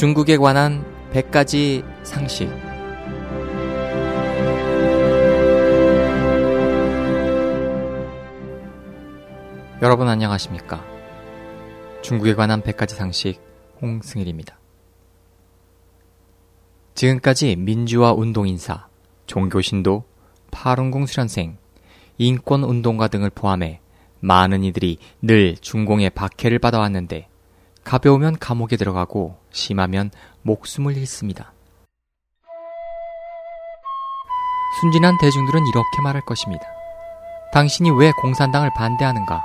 중국에 관한 100가지 상식. 여러분 안녕하십니까? 중국에 관한 100가지 상식 홍승일입니다. 지금까지 민주화 운동 인사, 종교 신도, 파룬궁 수련생, 인권 운동가 등을 포함해 많은 이들이 늘 중공의 박해를 받아왔는데 가벼우면 감옥에 들어가고 심하면 목숨을 잃습니다. 순진한 대중들은 이렇게 말할 것입니다. 당신이 왜 공산당을 반대하는가?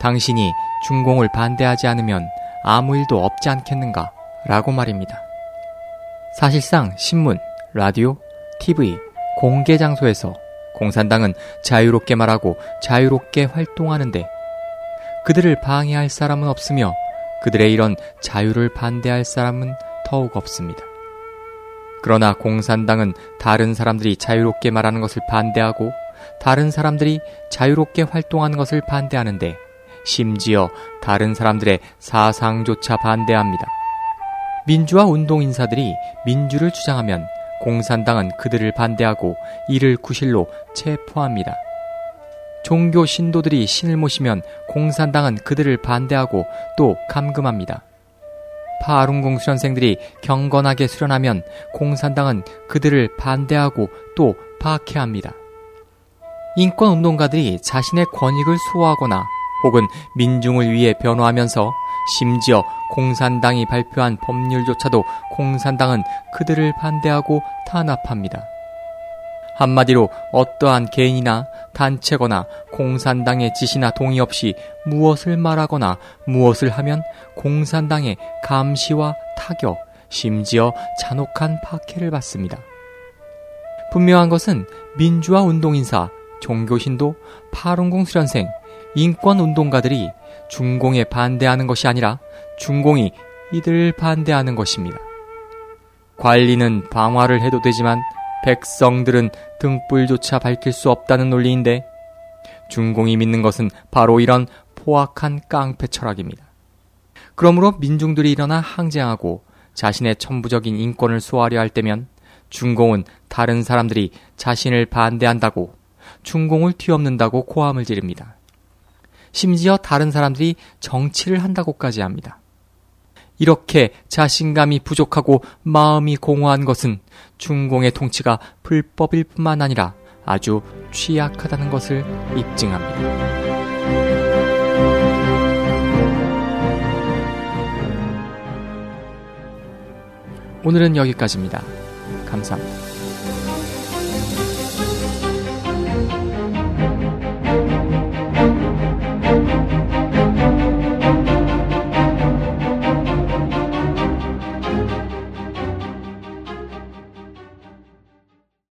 당신이 중공을 반대하지 않으면 아무 일도 없지 않겠는가? 라고 말입니다. 사실상 신문, 라디오, TV, 공개 장소에서 공산당은 자유롭게 말하고 자유롭게 활동하는데 그들을 방해할 사람은 없으며 그들의 이런 자유를 반대할 사람은 더욱 없습니다. 그러나 공산당은 다른 사람들이 자유롭게 말하는 것을 반대하고 다른 사람들이 자유롭게 활동하는 것을 반대하는데 심지어 다른 사람들의 사상조차 반대합니다. 민주화 운동 인사들이 민주를 주장하면 공산당은 그들을 반대하고 이를 구실로 체포합니다. 종교 신도들이 신을 모시면 공산당은 그들을 반대하고 또 감금합니다. 파룬궁 수련생들이 경건하게 수련하면 공산당은 그들을 반대하고 또 박해합니다. 인권운동가들이 자신의 권익을 수호하거나 혹은 민중을 위해 변호하면서 심지어 공산당이 발표한 법률조차도 공산당은 그들을 반대하고 탄압합니다. 한마디로 어떠한 개인이나 단체거나 공산당의 지시나 동의 없이 무엇을 말하거나 무엇을 하면 공산당의 감시와 타격, 심지어 잔혹한 박해를 받습니다. 분명한 것은 민주화 운동인사, 종교신도, 파룬궁 수련생, 인권운동가들이 중공에 반대하는 것이 아니라 중공이 이들을 반대하는 것입니다. 관리는 방화를 해도 되지만 백성들은 등불조차 밝힐 수 없다는 논리인데 중공이 믿는 것은 바로 이런 포악한 깡패 철학입니다. 그러므로 민중들이 일어나 항쟁하고 자신의 천부적인 인권을 소화하려 할 때면 중공은 다른 사람들이 자신을 반대한다고 중공을 뒤엎는다고 고함을 지릅니다. 심지어 다른 사람들이 정치를 한다고까지 합니다. 이렇게 자신감이 부족하고 마음이 공허한 것은 중공의 통치가 불법일 뿐만 아니라 아주 취약하다는 것을 입증합니다. 오늘은 여기까지입니다. 감사합니다.